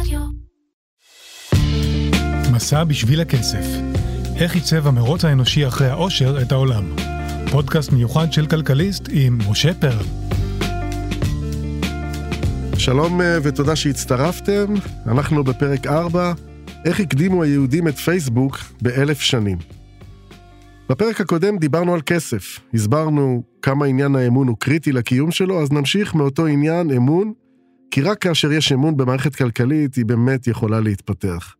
רדיו. מסע בשביל הכסף. איך עיצב המרוץ האנושי אחרי העושר את העולם. פודקאסט מיוחד של כלכליסט עם משה פרל. שלום אה, ותודה שהצטרפתם, אנחנו בפרק 4, איך הקדימו היהודים את פייסבוק באלף שנים. בפרק הקודם דיברנו על כסף, הסברנו כמה עניין האמון הוא קריטי לקיום שלו, אז נמשיך מאותו עניין אמון, כי רק כאשר יש אמון במערכת כלכלית היא באמת יכולה להתפתח.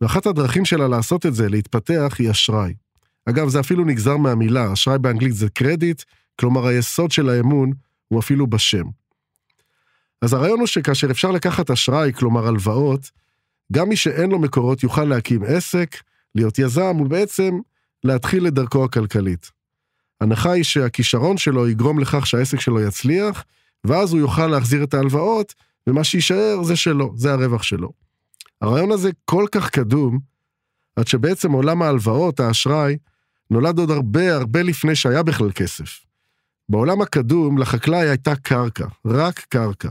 ואחת הדרכים שלה לעשות את זה, להתפתח, היא אשראי. אגב, זה אפילו נגזר מהמילה, אשראי באנגלית זה קרדיט, כלומר היסוד של האמון הוא אפילו בשם. אז הרעיון הוא שכאשר אפשר לקחת אשראי, כלומר הלוואות, גם מי שאין לו מקורות יוכל להקים עסק, להיות יזם ובעצם להתחיל את דרכו הכלכלית. ההנחה היא שהכישרון שלו יגרום לכך שהעסק שלו יצליח, ואז הוא יוכל להחזיר את ההלוואות, ומה שיישאר זה שלו, זה הרווח שלו. הרעיון הזה כל כך קדום, עד שבעצם עולם ההלוואות, האשראי, נולד עוד הרבה הרבה לפני שהיה בכלל כסף. בעולם הקדום לחקלאי הייתה קרקע, רק קרקע.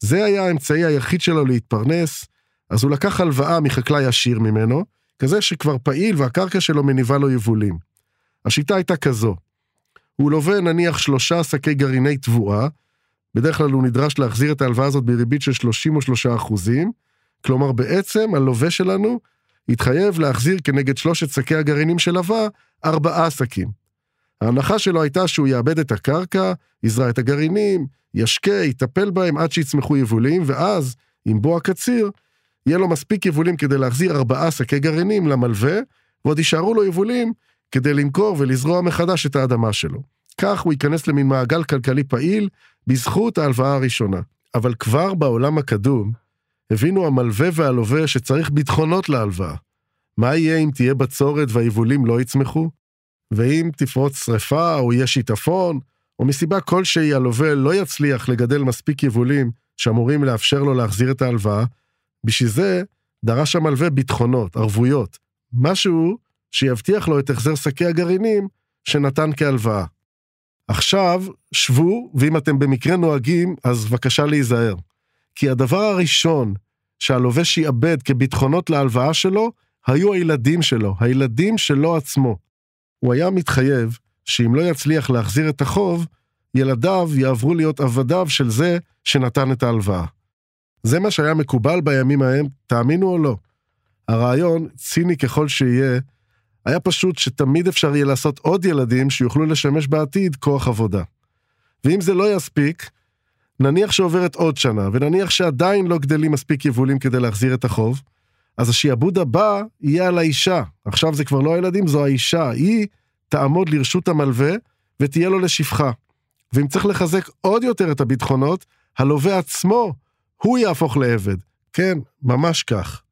זה היה האמצעי היחיד שלו להתפרנס, אז הוא לקח הלוואה מחקלאי עשיר ממנו, כזה שכבר פעיל והקרקע שלו מניבה לו יבולים. השיטה הייתה כזו, הוא לווה נניח שלושה שקי גרעיני תבואה, בדרך כלל הוא נדרש להחזיר את ההלוואה הזאת בריבית של 33 אחוזים, כלומר בעצם הלווה שלנו התחייב להחזיר כנגד שלושת שקי הגרעינים שלווה ארבעה שקים. ההנחה שלו הייתה שהוא יאבד את הקרקע, יזרע את הגרעינים, ישקה, יטפל בהם עד שיצמחו יבולים, ואז, עם בוא הקציר, יהיה לו מספיק יבולים כדי להחזיר ארבעה שקי גרעינים למלווה, ועוד יישארו לו יבולים כדי למכור ולזרוע מחדש את האדמה שלו. כך הוא ייכנס למין מעגל כלכלי פעיל בזכות ההלוואה הראשונה. אבל כבר בעולם הקדום, הבינו המלווה והלווה שצריך ביטחונות להלוואה. מה יהיה אם תהיה בצורת והיבולים לא יצמחו? ואם תפרוץ שרפה או יהיה שיטפון, או מסיבה כלשהי הלווה לא יצליח לגדל מספיק יבולים שאמורים לאפשר לו להחזיר את ההלוואה, בשביל זה דרש המלווה ביטחונות, ערבויות, משהו שיבטיח לו את החזר שקי הגרעינים שנתן כהלוואה. עכשיו, שבו, ואם אתם במקרה נוהגים, אז בבקשה להיזהר. כי הדבר הראשון שהלווה שיאבד כביטחונות להלוואה שלו, היו הילדים שלו, הילדים שלו עצמו. הוא היה מתחייב שאם לא יצליח להחזיר את החוב, ילדיו יעברו להיות עבדיו של זה שנתן את ההלוואה. זה מה שהיה מקובל בימים ההם, תאמינו או לא. הרעיון, ציני ככל שיהיה, היה פשוט שתמיד אפשר יהיה לעשות עוד ילדים שיוכלו לשמש בעתיד כוח עבודה. ואם זה לא יספיק, נניח שעוברת עוד שנה, ונניח שעדיין לא גדלים מספיק יבולים כדי להחזיר את החוב, אז השיעבוד הבא יהיה על האישה. עכשיו זה כבר לא הילדים, זו האישה. היא תעמוד לרשות המלווה ותהיה לו לשפחה. ואם צריך לחזק עוד יותר את הביטחונות, הלווה עצמו, הוא יהפוך לעבד. כן, ממש כך.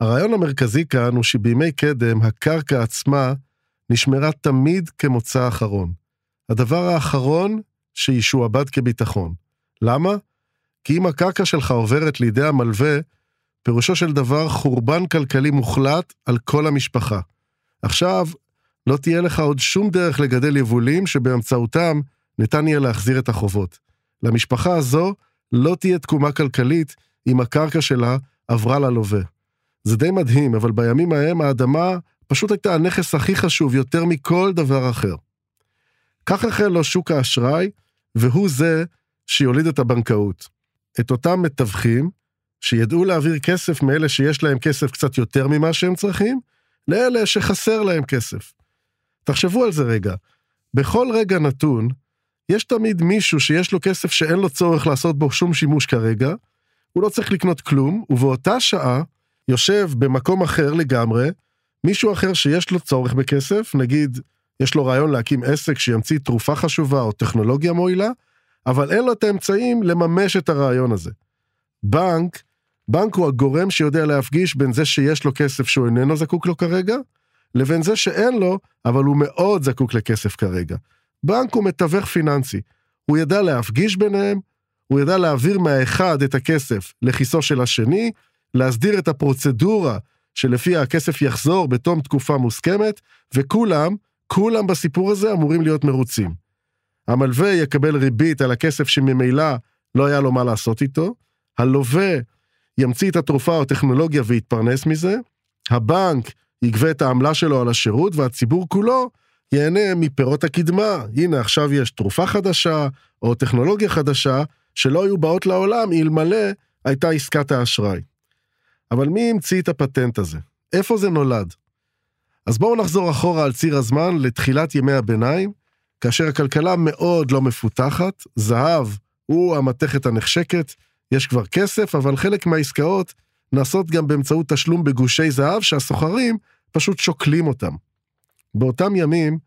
הרעיון המרכזי כאן הוא שבימי קדם הקרקע עצמה נשמרה תמיד כמוצא אחרון. הדבר האחרון שישועבד כביטחון. למה? כי אם הקרקע שלך עוברת לידי המלווה, פירושו של דבר חורבן כלכלי מוחלט על כל המשפחה. עכשיו, לא תהיה לך עוד שום דרך לגדל יבולים שבאמצעותם ניתן יהיה להחזיר את החובות. למשפחה הזו לא תהיה תקומה כלכלית אם הקרקע שלה עברה ללווה. זה די מדהים, אבל בימים ההם האדמה פשוט הייתה הנכס הכי חשוב יותר מכל דבר אחר. כך החל לו שוק האשראי, והוא זה שיוליד את הבנקאות. את אותם מתווכים, שידעו להעביר כסף מאלה שיש להם כסף קצת יותר ממה שהם צריכים, לאלה שחסר להם כסף. תחשבו על זה רגע. בכל רגע נתון, יש תמיד מישהו שיש לו כסף שאין לו צורך לעשות בו שום שימוש כרגע, הוא לא צריך לקנות כלום, ובאותה שעה יושב במקום אחר לגמרי, מישהו אחר שיש לו צורך בכסף, נגיד, יש לו רעיון להקים עסק שימציא תרופה חשובה או טכנולוגיה מועילה, אבל אין לו את האמצעים לממש את הרעיון הזה. בנק, בנק הוא הגורם שיודע להפגיש בין זה שיש לו כסף שהוא איננו זקוק לו כרגע, לבין זה שאין לו, אבל הוא מאוד זקוק לכסף כרגע. בנק הוא מתווך פיננסי. הוא ידע להפגיש ביניהם, הוא ידע להעביר מהאחד את הכסף לכיסו של השני, להסדיר את הפרוצדורה שלפיה הכסף יחזור בתום תקופה מוסכמת, וכולם, כולם בסיפור הזה אמורים להיות מרוצים. המלווה יקבל ריבית על הכסף שממילא לא היה לו מה לעשות איתו, הלווה ימציא את התרופה או הטכנולוגיה ויתפרנס מזה, הבנק יגבה את העמלה שלו על השירות, והציבור כולו ייהנה מפירות הקדמה. הנה, עכשיו יש תרופה חדשה, או טכנולוגיה חדשה, שלא היו באות לעולם אלמלא הייתה עסקת האשראי. אבל מי המציא את הפטנט הזה? איפה זה נולד? אז בואו נחזור אחורה על ציר הזמן לתחילת ימי הביניים, כאשר הכלכלה מאוד לא מפותחת, זהב הוא המתכת הנחשקת, יש כבר כסף, אבל חלק מהעסקאות נעשות גם באמצעות תשלום בגושי זהב שהסוחרים פשוט שוקלים אותם. באותם ימים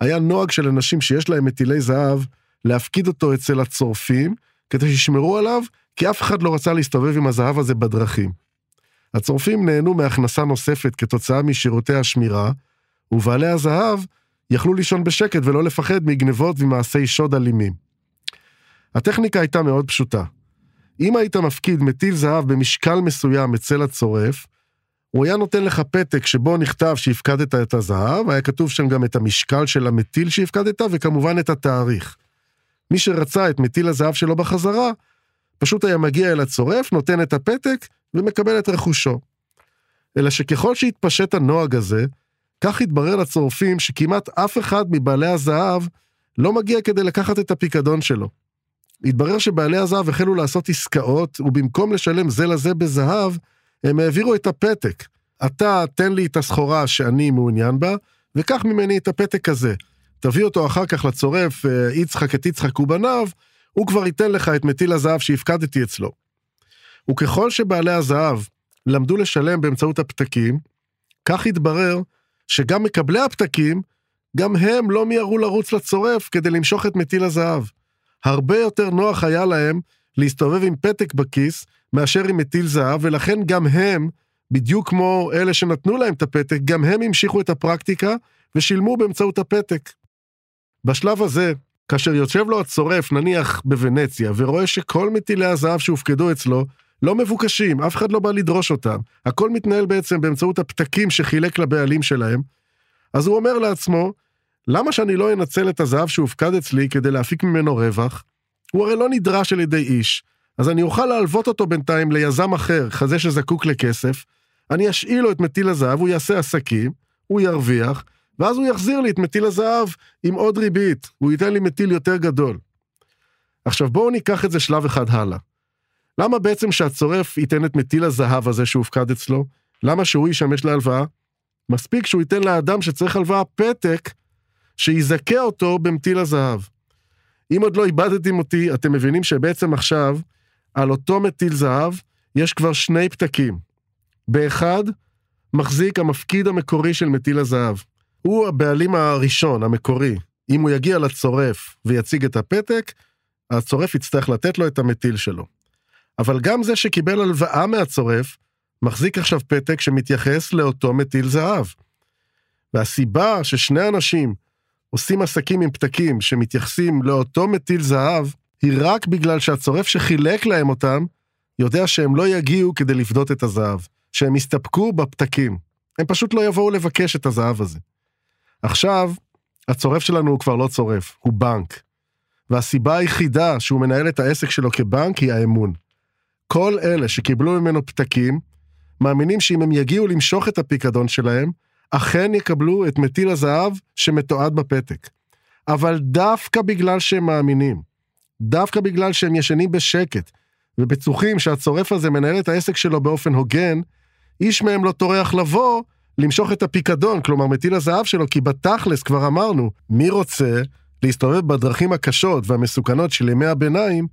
היה נוהג של אנשים שיש להם מטילי זהב להפקיד אותו אצל הצורפים, כדי שישמרו עליו, כי אף אחד לא רצה להסתובב עם הזהב הזה בדרכים. הצורפים נהנו מהכנסה נוספת כתוצאה משירותי השמירה, ובעלי הזהב יכלו לישון בשקט ולא לפחד מגנבות ומעשי שוד אלימים. הטכניקה הייתה מאוד פשוטה. אם היית מפקיד מטיל זהב במשקל מסוים אצל הצורף, הוא היה נותן לך פתק שבו נכתב שהפקדת את הזהב, היה כתוב שם גם את המשקל של המטיל שהפקדת, וכמובן את התאריך. מי שרצה את מטיל הזהב שלו בחזרה, פשוט היה מגיע אל הצורף, נותן את הפתק, ומקבל את רכושו. אלא שככל שהתפשט הנוהג הזה, כך התברר לצורפים שכמעט אף אחד מבעלי הזהב לא מגיע כדי לקחת את הפיקדון שלו. התברר שבעלי הזהב החלו לעשות עסקאות, ובמקום לשלם זה לזה בזהב, הם העבירו את הפתק. אתה, תן לי את הסחורה שאני מעוניין בה, וקח ממני את הפתק הזה. תביא אותו אחר כך לצורף, אה, יצחק את יצחק ובניו, הוא כבר ייתן לך את מטיל הזהב שהפקדתי אצלו. וככל שבעלי הזהב למדו לשלם באמצעות הפתקים, כך התברר שגם מקבלי הפתקים, גם הם לא מיהרו לרוץ לצורף כדי למשוך את מטיל הזהב. הרבה יותר נוח היה להם להסתובב עם פתק בכיס מאשר עם מטיל זהב, ולכן גם הם, בדיוק כמו אלה שנתנו להם את הפתק, גם הם המשיכו את הפרקטיקה ושילמו באמצעות הפתק. בשלב הזה, כאשר יושב לו הצורף, נניח בוונציה, ורואה שכל מטילי הזהב שהופקדו אצלו לא מבוקשים, אף אחד לא בא לדרוש אותם, הכל מתנהל בעצם באמצעות הפתקים שחילק לבעלים שלהם, אז הוא אומר לעצמו, למה שאני לא אנצל את הזהב שהופקד אצלי כדי להפיק ממנו רווח? הוא הרי לא נדרש על ידי איש, אז אני אוכל להלוות אותו בינתיים ליזם אחר, כזה שזקוק לכסף, אני אשאיל לו את מטיל הזהב, הוא יעשה עסקים, הוא ירוויח, ואז הוא יחזיר לי את מטיל הזהב עם עוד ריבית, הוא ייתן לי מטיל יותר גדול. עכשיו בואו ניקח את זה שלב אחד הלאה. למה בעצם שהצורף ייתן את מטיל הזהב הזה שהופקד אצלו? למה שהוא ישמש להלוואה? מספיק שהוא ייתן לאדם שצריך הלוואה פתק שיזכה אותו במטיל הזהב. אם עוד לא איבדתם אותי, אתם מבינים שבעצם עכשיו, על אותו מטיל זהב, יש כבר שני פתקים. באחד, מחזיק המפקיד המקורי של מטיל הזהב. הוא הבעלים הראשון, המקורי. אם הוא יגיע לצורף ויציג את הפתק, הצורף יצטרך לתת לו את המטיל שלו. אבל גם זה שקיבל הלוואה מהצורף, מחזיק עכשיו פתק שמתייחס לאותו מטיל זהב. והסיבה ששני אנשים עושים עסקים עם פתקים שמתייחסים לאותו מטיל זהב, היא רק בגלל שהצורף שחילק להם אותם, יודע שהם לא יגיעו כדי לפדות את הזהב, שהם יסתפקו בפתקים. הם פשוט לא יבואו לבקש את הזהב הזה. עכשיו, הצורף שלנו הוא כבר לא צורף, הוא בנק. והסיבה היחידה שהוא מנהל את העסק שלו כבנק היא האמון. כל אלה שקיבלו ממנו פתקים, מאמינים שאם הם יגיעו למשוך את הפיקדון שלהם, אכן יקבלו את מטיל הזהב שמתועד בפתק. אבל דווקא בגלל שהם מאמינים, דווקא בגלל שהם ישנים בשקט, ובטוחים שהצורף הזה מנהל את העסק שלו באופן הוגן, איש מהם לא טורח לבוא למשוך את הפיקדון, כלומר מטיל הזהב שלו, כי בתכלס כבר אמרנו, מי רוצה להסתובב בדרכים הקשות והמסוכנות של ימי הביניים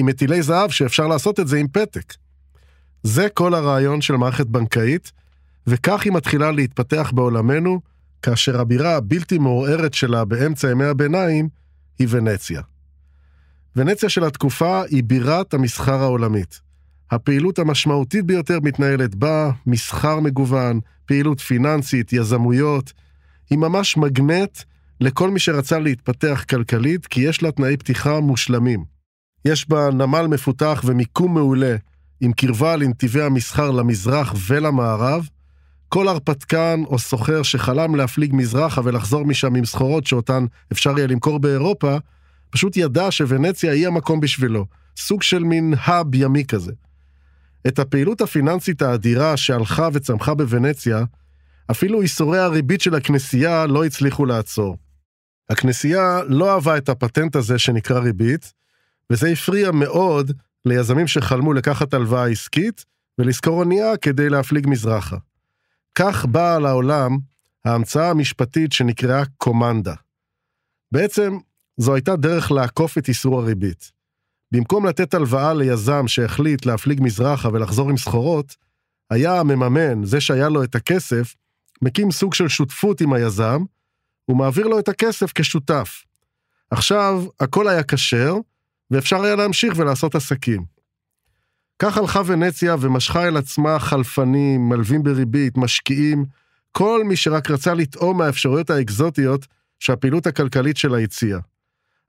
עם מטילי זהב שאפשר לעשות את זה עם פתק. זה כל הרעיון של מערכת בנקאית, וכך היא מתחילה להתפתח בעולמנו, כאשר הבירה הבלתי מעורערת שלה באמצע ימי הביניים היא ונציה. ונציה של התקופה היא בירת המסחר העולמית. הפעילות המשמעותית ביותר מתנהלת בה, מסחר מגוון, פעילות פיננסית, יזמויות. היא ממש מגנט לכל מי שרצה להתפתח כלכלית, כי יש לה תנאי פתיחה מושלמים. יש בה נמל מפותח ומיקום מעולה, עם קרבה לנתיבי המסחר למזרח ולמערב. כל הרפתקן או סוחר שחלם להפליג מזרחה ולחזור משם עם סחורות שאותן אפשר יהיה למכור באירופה, פשוט ידע שוונציה היא המקום בשבילו, סוג של מין האב ימי כזה. את הפעילות הפיננסית האדירה שהלכה וצמחה בוונציה, אפילו ייסורי הריבית של הכנסייה לא הצליחו לעצור. הכנסייה לא אהבה את הפטנט הזה שנקרא ריבית, וזה הפריע מאוד ליזמים שחלמו לקחת הלוואה עסקית ולשכור אונייה כדי להפליג מזרחה. כך באה לעולם ההמצאה המשפטית שנקראה קומנדה. בעצם זו הייתה דרך לעקוף את איסור הריבית. במקום לתת הלוואה ליזם שהחליט להפליג מזרחה ולחזור עם סחורות, היה המממן, זה שהיה לו את הכסף, מקים סוג של שותפות עם היזם, ומעביר לו את הכסף כשותף. עכשיו, הכל היה כשר, ואפשר היה להמשיך ולעשות עסקים. כך הלכה ונציה ומשכה אל עצמה חלפנים, מלווים בריבית, משקיעים, כל מי שרק רצה לטעום מהאפשרויות האקזוטיות שהפעילות הכלכלית שלה הציעה.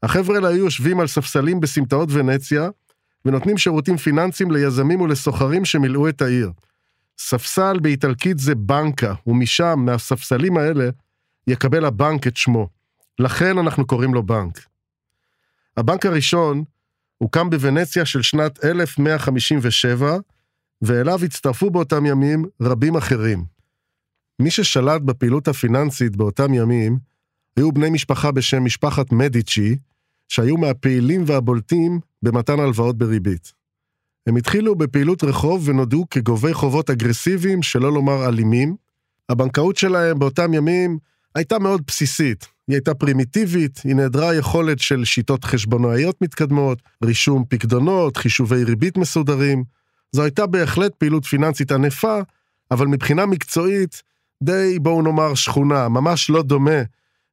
החבר'ה האלה היו יושבים על ספסלים בסמטאות ונציה, ונותנים שירותים פיננסיים ליזמים ולסוחרים שמילאו את העיר. ספסל באיטלקית זה בנקה, ומשם, מהספסלים האלה, יקבל הבנק את שמו. לכן אנחנו קוראים לו בנק. הבנק הראשון הוקם בוונציה של שנת 1157, ואליו הצטרפו באותם ימים רבים אחרים. מי ששלט בפעילות הפיננסית באותם ימים, היו בני משפחה בשם משפחת מדיצ'י, שהיו מהפעילים והבולטים במתן הלוואות בריבית. הם התחילו בפעילות רחוב ונודעו כגובי חובות אגרסיביים, שלא לומר אלימים. הבנקאות שלהם באותם ימים הייתה מאוד בסיסית, היא הייתה פרימיטיבית, היא נעדרה יכולת של שיטות חשבונאיות מתקדמות, רישום פקדונות, חישובי ריבית מסודרים. זו הייתה בהחלט פעילות פיננסית ענפה, אבל מבחינה מקצועית, די, בואו נאמר, שכונה, ממש לא דומה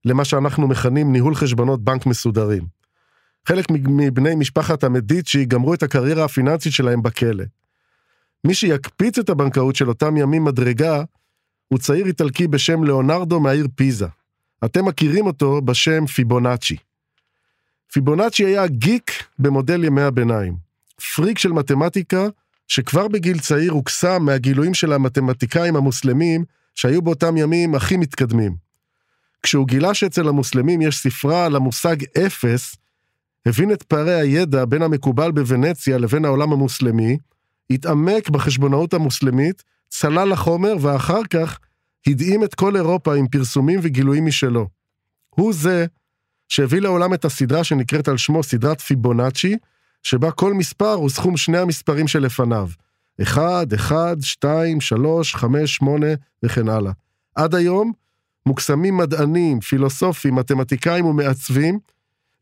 למה שאנחנו מכנים ניהול חשבונות בנק מסודרים. חלק מבני משפחת המדיצ'י גמרו את הקריירה הפיננסית שלהם בכלא. מי שיקפיץ את הבנקאות של אותם ימים מדרגה, הוא צעיר איטלקי בשם ליאונרדו מהעיר פיזה. אתם מכירים אותו בשם פיבונאצ'י. פיבונאצ'י היה גיק במודל ימי הביניים. פריק של מתמטיקה, שכבר בגיל צעיר הוקסם מהגילויים של המתמטיקאים המוסלמים, שהיו באותם ימים הכי מתקדמים. כשהוא גילה שאצל המוסלמים יש ספרה על המושג אפס, הבין את פערי הידע בין המקובל בוונציה לבין העולם המוסלמי, התעמק בחשבונאות המוסלמית, צלל לחומר ואחר כך הדהים את כל אירופה עם פרסומים וגילויים משלו. הוא זה שהביא לעולם את הסדרה שנקראת על שמו סדרת פיבונאצ'י, שבה כל מספר הוא סכום שני המספרים שלפניו. 1, 1, 2, 3, 5, 8 וכן הלאה. עד היום מוקסמים מדענים, פילוסופים, מתמטיקאים ומעצבים,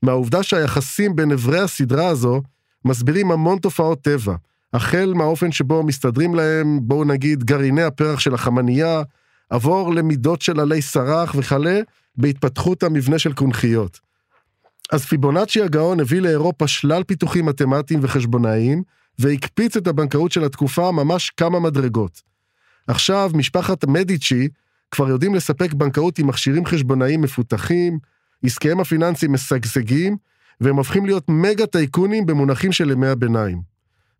מהעובדה שהיחסים בין אברי הסדרה הזו מסבירים המון תופעות טבע, החל מהאופן שבו מסתדרים להם, בואו נגיד, גרעיני הפרח של החמנייה, עבור למידות של עלי סרח וכלה בהתפתחות המבנה של קונכיות. אז פיבונאצ'י הגאון הביא לאירופה שלל פיתוחים מתמטיים וחשבונאיים, והקפיץ את הבנקאות של התקופה ממש כמה מדרגות. עכשיו, משפחת מדיצ'י כבר יודעים לספק בנקאות עם מכשירים חשבונאיים מפותחים, עסקיהם הפיננסיים משגשגים, והם הופכים להיות מגה טייקונים במונחים של ימי הביניים.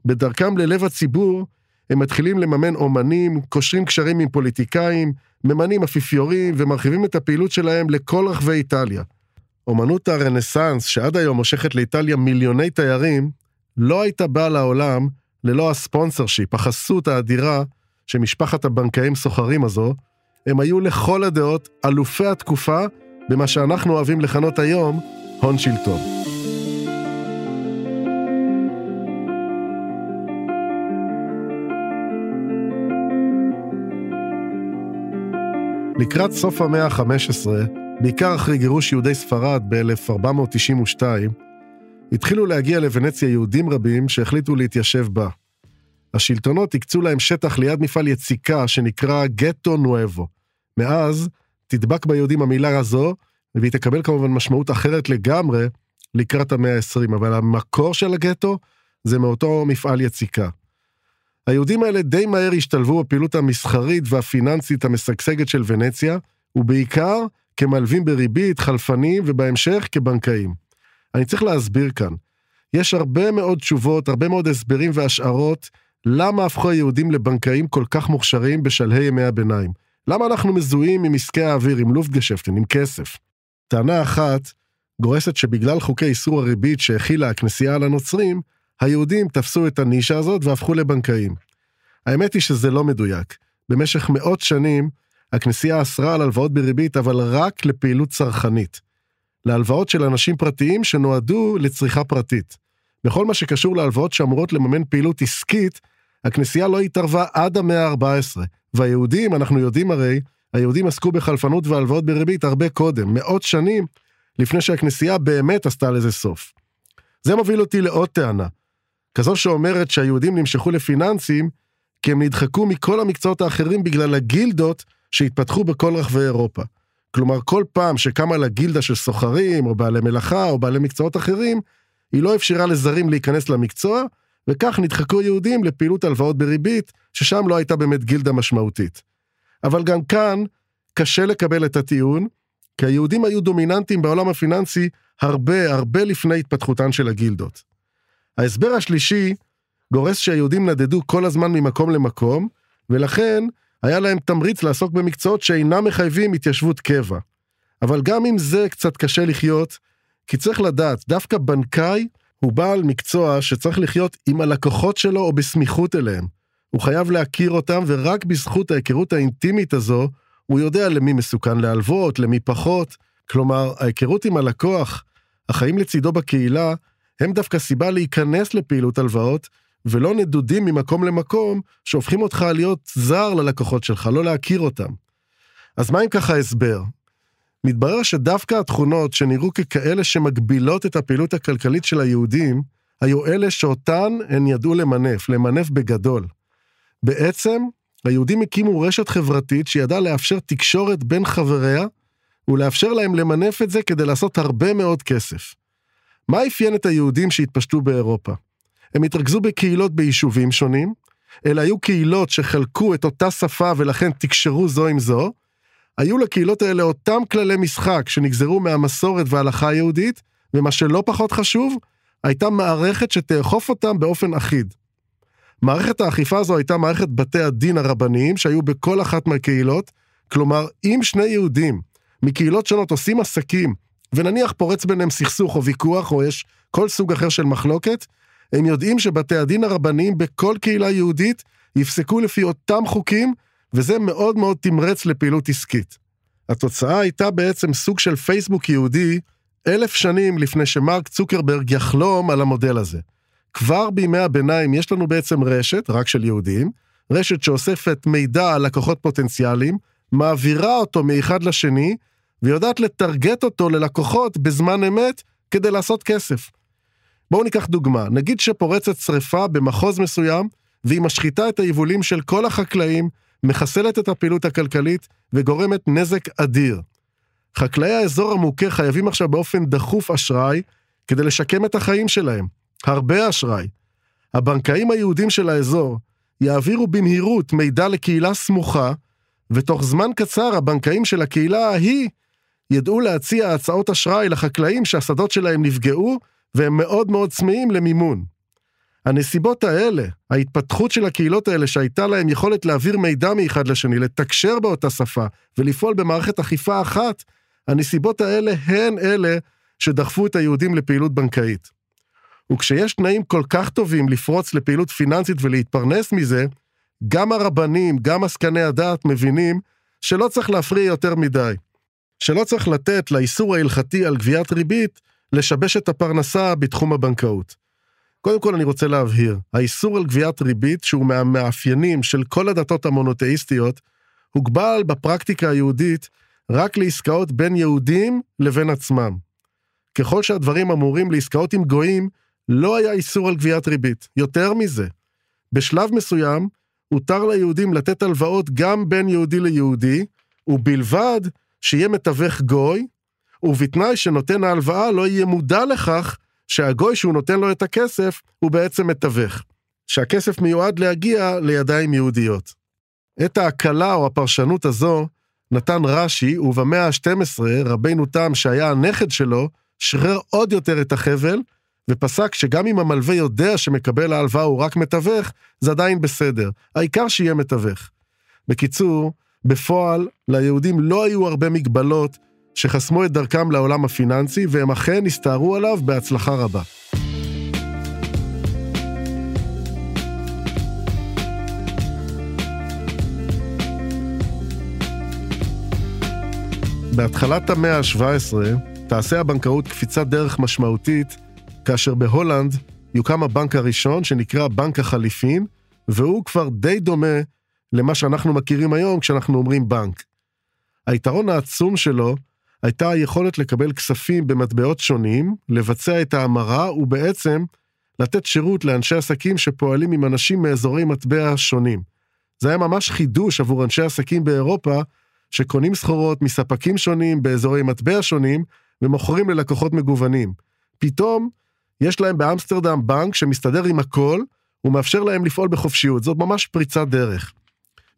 בדרכם ללב הציבור, הם מתחילים לממן אומנים, קושרים קשרים עם פוליטיקאים, ממנים אפיפיורים ומרחיבים את הפעילות שלהם לכל רחבי איטליה. אומנות הרנסאנס, שעד היום מושכת לאיטליה מיליוני תיירים, לא הייתה באה לעולם ללא הספונסר שיפ, החסות האדירה שמשפחת הבנקאים סוחרים הזו, הם היו לכל הדעות אלופי התקופה במה שאנחנו אוהבים לכנות היום הון שלטון. לקראת סוף המאה ה-15, בעיקר אחרי גירוש יהודי ספרד ב-1492, התחילו להגיע לוונציה יהודים רבים שהחליטו להתיישב בה. השלטונות הקצו להם שטח ליד מפעל יציקה שנקרא גטו נואבו. מאז תדבק ביהודים המילה הזו, והיא תקבל כמובן משמעות אחרת לגמרי לקראת המאה ה-20, אבל המקור של הגטו זה מאותו מפעל יציקה. היהודים האלה די מהר השתלבו בפעילות המסחרית והפיננסית המשגשגת של ונציה, ובעיקר כמלווים בריבית, חלפנים, ובהמשך כבנקאים. אני צריך להסביר כאן. יש הרבה מאוד תשובות, הרבה מאוד הסברים והשערות למה הפכו היהודים לבנקאים כל כך מוכשרים בשלהי ימי הביניים. למה אנחנו מזוהים עם עסקי האוויר, עם לופטגשפטן, עם כסף? טענה אחת גורסת שבגלל חוקי איסור הריבית שהכילה הכנסייה על הנוצרים, היהודים תפסו את הנישה הזאת והפכו לבנקאים. האמת היא שזה לא מדויק. במשך מאות שנים, הכנסייה אסרה על הלוואות בריבית, אבל רק לפעילות צרכנית. להלוואות של אנשים פרטיים שנועדו לצריכה פרטית. בכל מה שקשור להלוואות שאמורות לממן פעילות עסקית, הכנסייה לא התערבה עד המאה ה-14, והיהודים, אנחנו יודעים הרי, היהודים עסקו בחלפנות והלוואות בריבית הרבה קודם, מאות שנים לפני שהכנסייה באמת עשתה לזה סוף. זה מוביל אותי לעוד טענה, כזו שאומרת שהיהודים נמשכו לפיננסים כי הם נדחקו מכל המקצועות האחרים בגלל הגילדות שהתפתחו בכל רחבי אירופה. כלומר, כל פעם שקמה לה גילדה של סוחרים, או בעלי מלאכה, או בעלי מקצועות אחרים, היא לא אפשרה לזרים להיכנס למקצוע, וכך נדחקו יהודים לפעילות הלוואות בריבית, ששם לא הייתה באמת גילדה משמעותית. אבל גם כאן קשה לקבל את הטיעון, כי היהודים היו דומיננטיים בעולם הפיננסי הרבה הרבה לפני התפתחותן של הגילדות. ההסבר השלישי גורס שהיהודים נדדו כל הזמן ממקום למקום, ולכן היה להם תמריץ לעסוק במקצועות שאינם מחייבים התיישבות קבע. אבל גם עם זה קצת קשה לחיות, כי צריך לדעת, דווקא בנקאי הוא בעל מקצוע שצריך לחיות עם הלקוחות שלו או בסמיכות אליהם. הוא חייב להכיר אותם, ורק בזכות ההיכרות האינטימית הזו, הוא יודע למי מסוכן להלוות, למי פחות. כלומר, ההיכרות עם הלקוח, החיים לצידו בקהילה, הם דווקא סיבה להיכנס לפעילות הלוואות, ולא נדודים ממקום למקום, שהופכים אותך להיות זר ללקוחות שלך, לא להכיר אותם. אז מה אם ככה הסבר? מתברר שדווקא התכונות שנראו ככאלה שמגבילות את הפעילות הכלכלית של היהודים, היו אלה שאותן הן ידעו למנף, למנף בגדול. בעצם, היהודים הקימו רשת חברתית שידעה לאפשר תקשורת בין חבריה, ולאפשר להם למנף את זה כדי לעשות הרבה מאוד כסף. מה אפיין את היהודים שהתפשטו באירופה? הם התרכזו בקהילות ביישובים שונים, אלה היו קהילות שחלקו את אותה שפה ולכן תקשרו זו עם זו, היו לקהילות האלה אותם כללי משחק שנגזרו מהמסורת וההלכה היהודית, ומה שלא פחות חשוב, הייתה מערכת שתאכוף אותם באופן אחיד. מערכת האכיפה הזו הייתה מערכת בתי הדין הרבניים שהיו בכל אחת מהקהילות, כלומר, אם שני יהודים מקהילות שונות עושים עסקים, ונניח פורץ ביניהם סכסוך או ויכוח, או יש כל סוג אחר של מחלוקת, הם יודעים שבתי הדין הרבניים בכל קהילה יהודית יפסקו לפי אותם חוקים, וזה מאוד מאוד תמרץ לפעילות עסקית. התוצאה הייתה בעצם סוג של פייסבוק יהודי אלף שנים לפני שמרק צוקרברג יחלום על המודל הזה. כבר בימי הביניים יש לנו בעצם רשת, רק של יהודים, רשת שאוספת מידע על לקוחות פוטנציאליים, מעבירה אותו מאחד לשני, ויודעת לטרגט אותו ללקוחות בזמן אמת כדי לעשות כסף. בואו ניקח דוגמה, נגיד שפורצת שרפה במחוז מסוים, והיא משחיתה את היבולים של כל החקלאים, מחסלת את הפעילות הכלכלית וגורמת נזק אדיר. חקלאי האזור המוכה חייבים עכשיו באופן דחוף אשראי כדי לשקם את החיים שלהם. הרבה אשראי. הבנקאים היהודים של האזור יעבירו במהירות מידע לקהילה סמוכה, ותוך זמן קצר הבנקאים של הקהילה ההיא ידעו להציע הצעות אשראי לחקלאים שהשדות שלהם נפגעו והם מאוד מאוד צמאים למימון. הנסיבות האלה, ההתפתחות של הקהילות האלה שהייתה להם יכולת להעביר מידע מאחד לשני, לתקשר באותה שפה ולפעול במערכת אכיפה אחת, הנסיבות האלה הן אלה שדחפו את היהודים לפעילות בנקאית. וכשיש תנאים כל כך טובים לפרוץ לפעילות פיננסית ולהתפרנס מזה, גם הרבנים, גם עסקני הדעת מבינים שלא צריך להפריע יותר מדי. שלא צריך לתת לאיסור ההלכתי על גביית ריבית לשבש את הפרנסה בתחום הבנקאות. קודם כל אני רוצה להבהיר, האיסור על גביית ריבית, שהוא מהמאפיינים של כל הדתות המונותאיסטיות, הוגבל בפרקטיקה היהודית רק לעסקאות בין יהודים לבין עצמם. ככל שהדברים אמורים לעסקאות עם גויים, לא היה איסור על גביית ריבית. יותר מזה, בשלב מסוים, הותר ליהודים לתת הלוואות גם בין יהודי ליהודי, ובלבד שיהיה מתווך גוי, ובתנאי שנותן ההלוואה לא יהיה מודע לכך שהגוי שהוא נותן לו את הכסף, הוא בעצם מתווך. שהכסף מיועד להגיע לידיים יהודיות. את ההקלה או הפרשנות הזו נתן רש"י, ובמאה ה-12 רבינו תם, שהיה הנכד שלו, שחרר עוד יותר את החבל, ופסק שגם אם המלווה יודע שמקבל ההלוואה הוא רק מתווך, זה עדיין בסדר. העיקר שיהיה מתווך. בקיצור, בפועל, ליהודים לא היו הרבה מגבלות שחסמו את דרכם לעולם הפיננסי, והם אכן הסתערו עליו בהצלחה רבה. בהתחלת המאה ה-17 תעשה הבנקאות קפיצת דרך משמעותית, כאשר בהולנד יוקם הבנק הראשון שנקרא בנק החליפין, והוא כבר די דומה למה שאנחנו מכירים היום כשאנחנו אומרים בנק. היתרון העצום שלו הייתה היכולת לקבל כספים במטבעות שונים, לבצע את ההמרה ובעצם לתת שירות לאנשי עסקים שפועלים עם אנשים מאזורי מטבע שונים. זה היה ממש חידוש עבור אנשי עסקים באירופה, שקונים סחורות מספקים שונים באזורי מטבע שונים, ומוכרים ללקוחות מגוונים. פתאום, יש להם באמסטרדם בנק שמסתדר עם הכל, ומאפשר להם לפעול בחופשיות. זאת ממש פריצת דרך.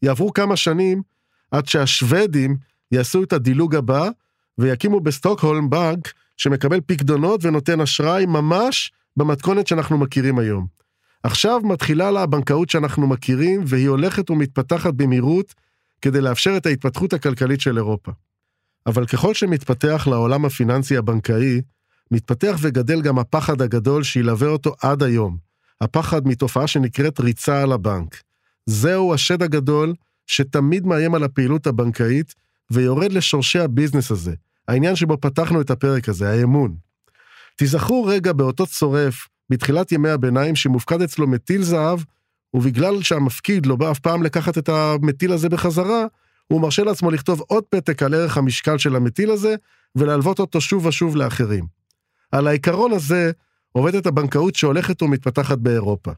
יעברו כמה שנים עד שהשוודים יעשו את הדילוג הבא, ויקימו בסטוקהולם בנק שמקבל פקדונות ונותן אשראי ממש במתכונת שאנחנו מכירים היום. עכשיו מתחילה לה הבנקאות שאנחנו מכירים, והיא הולכת ומתפתחת במהירות כדי לאפשר את ההתפתחות הכלכלית של אירופה. אבל ככל שמתפתח לעולם הפיננסי הבנקאי, מתפתח וגדל גם הפחד הגדול שילווה אותו עד היום. הפחד מתופעה שנקראת ריצה על הבנק. זהו השד הגדול שתמיד מאיים על הפעילות הבנקאית ויורד לשורשי הביזנס הזה. העניין שבו פתחנו את הפרק הזה, האמון. תיזכרו רגע באותו צורף בתחילת ימי הביניים שמופקד אצלו מטיל זהב, ובגלל שהמפקיד לא בא אף פעם לקחת את המטיל הזה בחזרה, הוא מרשה לעצמו לכתוב עוד פתק על ערך המשקל של המטיל הזה, ולהלוות אותו שוב ושוב לאחרים. על העיקרון הזה עובדת הבנקאות שהולכת ומתפתחת באירופה.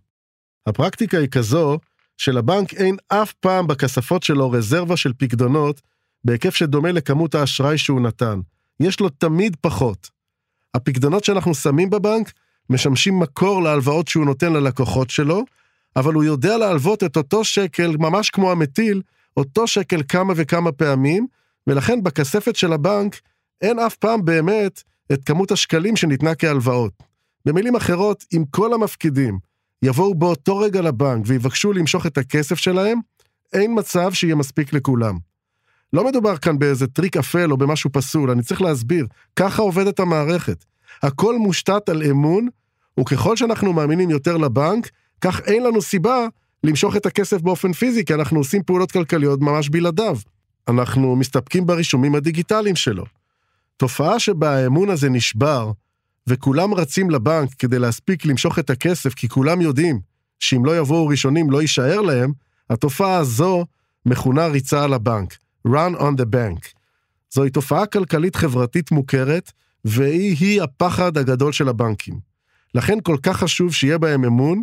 הפרקטיקה היא כזו שלבנק אין אף פעם בכספות שלו רזרבה של פקדונות בהיקף שדומה לכמות האשראי שהוא נתן. יש לו תמיד פחות. הפקדונות שאנחנו שמים בבנק משמשים מקור להלוואות שהוא נותן ללקוחות שלו, אבל הוא יודע להלוות את אותו שקל, ממש כמו המטיל, אותו שקל כמה וכמה פעמים, ולכן בכספת של הבנק אין אף פעם באמת את כמות השקלים שניתנה כהלוואות. במילים אחרות, אם כל המפקידים יבואו באותו רגע לבנק ויבקשו למשוך את הכסף שלהם, אין מצב שיהיה מספיק לכולם. לא מדובר כאן באיזה טריק אפל או במשהו פסול, אני צריך להסביר, ככה עובדת המערכת. הכל מושתת על אמון, וככל שאנחנו מאמינים יותר לבנק, כך אין לנו סיבה למשוך את הכסף באופן פיזי, כי אנחנו עושים פעולות כלכליות ממש בלעדיו. אנחנו מסתפקים ברישומים הדיגיטליים שלו. תופעה שבה האמון הזה נשבר, וכולם רצים לבנק כדי להספיק למשוך את הכסף, כי כולם יודעים שאם לא יבואו ראשונים לא יישאר להם, התופעה הזו מכונה ריצה על הבנק, run on the bank. זוהי תופעה כלכלית חברתית מוכרת, והיא-היא הפחד הגדול של הבנקים. לכן כל כך חשוב שיהיה בהם אמון,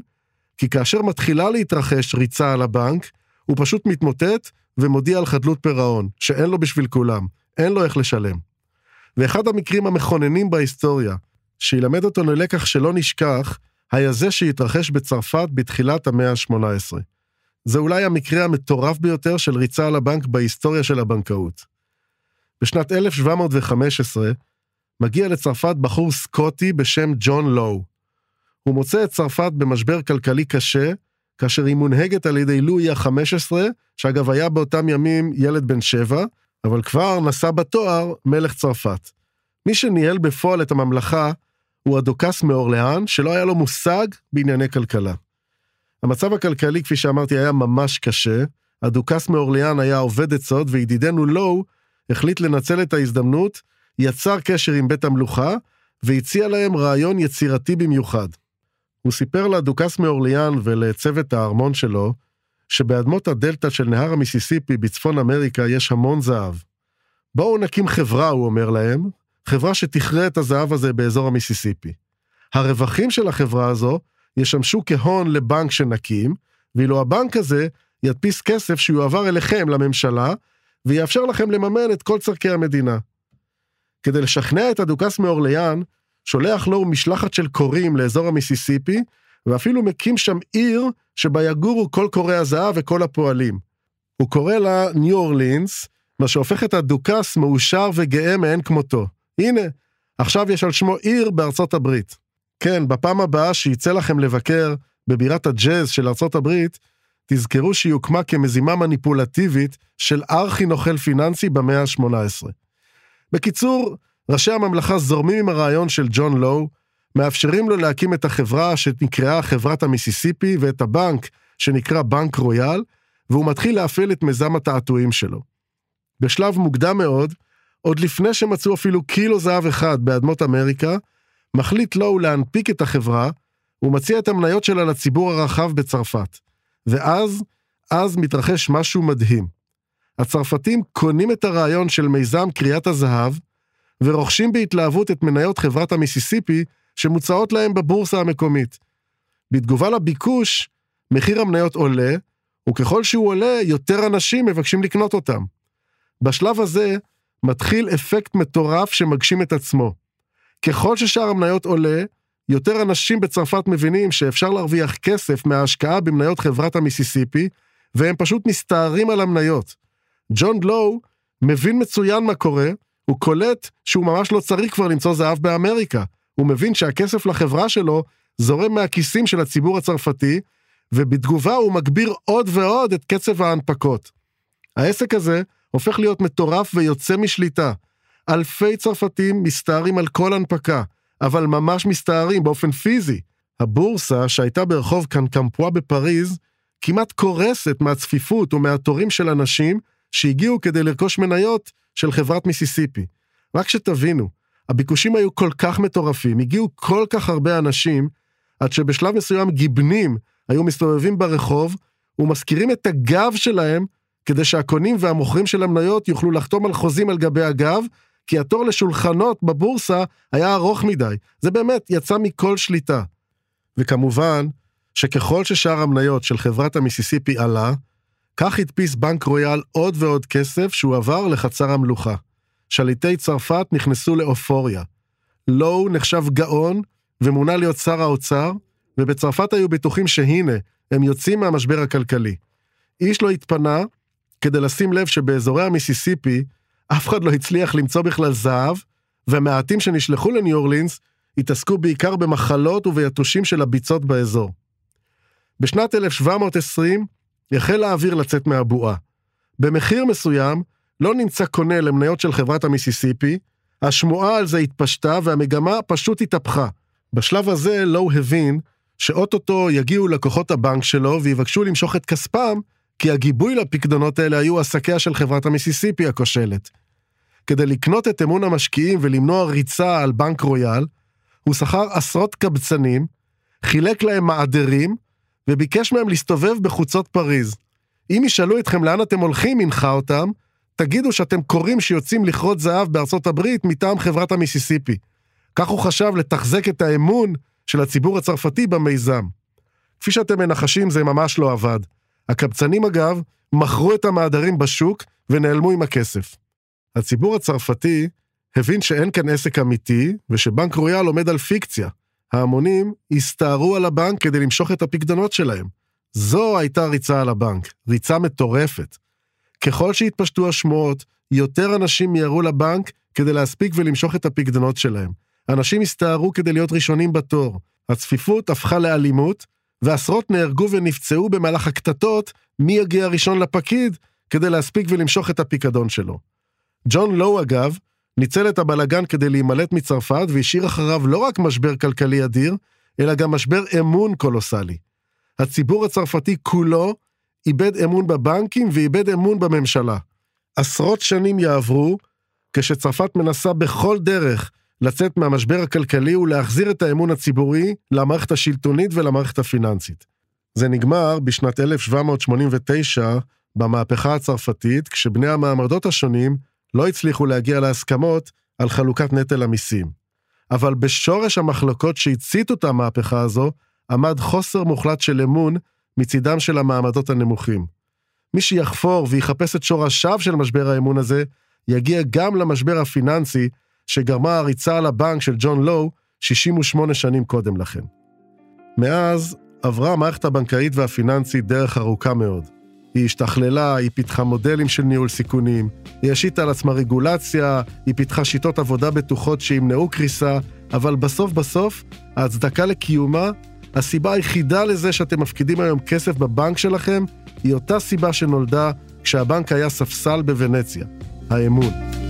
כי כאשר מתחילה להתרחש ריצה על הבנק, הוא פשוט מתמוטט ומודיע על חדלות פירעון, שאין לו בשביל כולם, אין לו איך לשלם. ואחד המקרים המכוננים בהיסטוריה, שילמד אותנו לקח שלא נשכח, היה זה שהתרחש בצרפת בתחילת המאה ה-18. זה אולי המקרה המטורף ביותר של ריצה על הבנק בהיסטוריה של הבנקאות. בשנת 1715 מגיע לצרפת בחור סקוטי בשם ג'ון לואו. הוא מוצא את צרפת במשבר כלכלי קשה, כאשר היא מונהגת על ידי לואי ה-15, שאגב היה באותם ימים ילד בן שבע, אבל כבר נשא בתואר מלך צרפת. מי שניהל בפועל את הממלכה הוא הדוכס מאורליאן, שלא היה לו מושג בענייני כלכלה. המצב הכלכלי, כפי שאמרתי, היה ממש קשה. הדוכס מאורליאן היה עובד עצות, וידידנו לואו החליט לנצל את ההזדמנות, יצר קשר עם בית המלוכה, והציע להם רעיון יצירתי במיוחד. הוא סיפר לדוכס מאורליאן ולצוות הארמון שלו, שבאדמות הדלתא של נהר המיסיסיפי בצפון אמריקה יש המון זהב. בואו נקים חברה, הוא אומר להם, חברה שתכרה את הזהב הזה באזור המיסיסיפי. הרווחים של החברה הזו ישמשו כהון לבנק שנקים, ואילו הבנק הזה ידפיס כסף שיועבר אליכם, לממשלה, ויאפשר לכם לממן את כל צורכי המדינה. כדי לשכנע את הדוכס מאורליאן, שולח לו משלחת של קוראים לאזור המיסיסיפי, ואפילו מקים שם עיר שבה יגורו כל קוראי הזהב וכל הפועלים. הוא קורא לה ניו אורלינס, מה שהופך את הדוכס מאושר וגאה מאין כמותו. הנה, עכשיו יש על שמו עיר בארצות הברית. כן, בפעם הבאה שיצא לכם לבקר בבירת הג'אז של ארצות הברית, תזכרו שהיא הוקמה כמזימה מניפולטיבית של ארכי נוכל פיננסי במאה ה-18. בקיצור, ראשי הממלכה זורמים עם הרעיון של ג'ון לואו, מאפשרים לו להקים את החברה שנקראה חברת המיסיסיפי ואת הבנק שנקרא בנק רויאל, והוא מתחיל להפעיל את מיזם התעתועים שלו. בשלב מוקדם מאוד, עוד לפני שמצאו אפילו קילו זהב אחד באדמות אמריקה, מחליט לואו להנפיק את החברה, ומציע את המניות שלה לציבור הרחב בצרפת. ואז, אז מתרחש משהו מדהים. הצרפתים קונים את הרעיון של מיזם קריאת הזהב, ורוכשים בהתלהבות את מניות חברת המיסיסיפי שמוצעות להם בבורסה המקומית. בתגובה לביקוש, מחיר המניות עולה, וככל שהוא עולה, יותר אנשים מבקשים לקנות אותם. בשלב הזה, מתחיל אפקט מטורף שמגשים את עצמו. ככל ששאר המניות עולה, יותר אנשים בצרפת מבינים שאפשר להרוויח כסף מההשקעה במניות חברת המיסיסיפי, והם פשוט מסתערים על המניות. ג'ון לואו מבין מצוין מה קורה, הוא קולט שהוא ממש לא צריך כבר למצוא זהב באמריקה. הוא מבין שהכסף לחברה שלו זורם מהכיסים של הציבור הצרפתי, ובתגובה הוא מגביר עוד ועוד את קצב ההנפקות. העסק הזה הופך להיות מטורף ויוצא משליטה. אלפי צרפתים מסתערים על כל הנפקה, אבל ממש מסתערים באופן פיזי. הבורסה, שהייתה ברחוב קנקמפואה בפריז, כמעט קורסת מהצפיפות ומהתורים של אנשים שהגיעו כדי לרכוש מניות של חברת מיסיסיפי. רק שתבינו, הביקושים היו כל כך מטורפים, הגיעו כל כך הרבה אנשים, עד שבשלב מסוים גיבנים היו מסתובבים ברחוב ומזכירים את הגב שלהם כדי שהקונים והמוכרים של המניות יוכלו לחתום על חוזים על גבי הגב, כי התור לשולחנות בבורסה היה ארוך מדי. זה באמת יצא מכל שליטה. וכמובן, שככל ששאר המניות של חברת המיסיסיפי עלה, כך הדפיס בנק רויאל עוד ועוד כסף שהוא עבר לחצר המלוכה. שליטי צרפת נכנסו לאופוריה. לואו נחשב גאון ומונה להיות שר האוצר, ובצרפת היו בטוחים שהנה, הם יוצאים מהמשבר הכלכלי. איש לא התפנה כדי לשים לב שבאזורי המיסיסיפי, אף אחד לא הצליח למצוא בכלל זהב, והמעטים שנשלחו לניו אורלינס התעסקו בעיקר במחלות וביתושים של הביצות באזור. בשנת 1720 החל האוויר לצאת מהבועה. במחיר מסוים, לא נמצא קונה למניות של חברת המיסיסיפי, השמועה על זה התפשטה והמגמה פשוט התהפכה. בשלב הזה לואו הבין שאו-טו-טו יגיעו לקוחות הבנק שלו ויבקשו למשוך את כספם, כי הגיבוי לפקדונות האלה היו עסקיה של חברת המיסיסיפי הכושלת. כדי לקנות את אמון המשקיעים ולמנוע ריצה על בנק רויאל, הוא שכר עשרות קבצנים, חילק להם מעדרים, וביקש מהם להסתובב בחוצות פריז. אם ישאלו אתכם לאן אתם הולכים, הנחה אותם, תגידו שאתם קוראים שיוצאים לכרות זהב בארצות הברית מטעם חברת המיסיסיפי. כך הוא חשב לתחזק את האמון של הציבור הצרפתי במיזם. כפי שאתם מנחשים, זה ממש לא עבד. הקבצנים אגב, מכרו את המעדרים בשוק ונעלמו עם הכסף. הציבור הצרפתי הבין שאין כאן עסק אמיתי, ושבנק רויאל עומד על פיקציה. ההמונים הסתערו על הבנק כדי למשוך את הפקדונות שלהם. זו הייתה ריצה על הבנק, ריצה מטורפת. ככל שהתפשטו השמועות, יותר אנשים מיהרו לבנק כדי להספיק ולמשוך את הפקדונות שלהם. אנשים הסתערו כדי להיות ראשונים בתור. הצפיפות הפכה לאלימות, ועשרות נהרגו ונפצעו במהלך הקטטות מי יגיע ראשון לפקיד כדי להספיק ולמשוך את הפיקדון שלו. ג'ון לואו אגב, ניצל את הבלגן כדי להימלט מצרפת והשאיר אחריו לא רק משבר כלכלי אדיר, אלא גם משבר אמון קולוסלי. הציבור הצרפתי כולו איבד אמון בבנקים ואיבד אמון בממשלה. עשרות שנים יעברו, כשצרפת מנסה בכל דרך לצאת מהמשבר הכלכלי ולהחזיר את האמון הציבורי למערכת השלטונית ולמערכת הפיננסית. זה נגמר בשנת 1789 במהפכה הצרפתית, כשבני המעמדות השונים לא הצליחו להגיע להסכמות על חלוקת נטל המיסים. אבל בשורש המחלוקות שהציתו את המהפכה הזו, עמד חוסר מוחלט של אמון מצידם של המעמדות הנמוכים. מי שיחפור ויחפש את שורשיו של משבר האמון הזה, יגיע גם למשבר הפיננסי שגרמה הריצה על הבנק של ג'ון לואו 68 שנים קודם לכן. מאז עברה המערכת הבנקאית והפיננסית דרך ארוכה מאוד. היא השתכללה, היא פיתחה מודלים של ניהול סיכונים, היא השיתה על עצמה רגולציה, היא פיתחה שיטות עבודה בטוחות שימנעו קריסה, אבל בסוף בסוף, ההצדקה לקיומה, הסיבה היחידה לזה שאתם מפקידים היום כסף בבנק שלכם, היא אותה סיבה שנולדה כשהבנק היה ספסל בוונציה, האמון.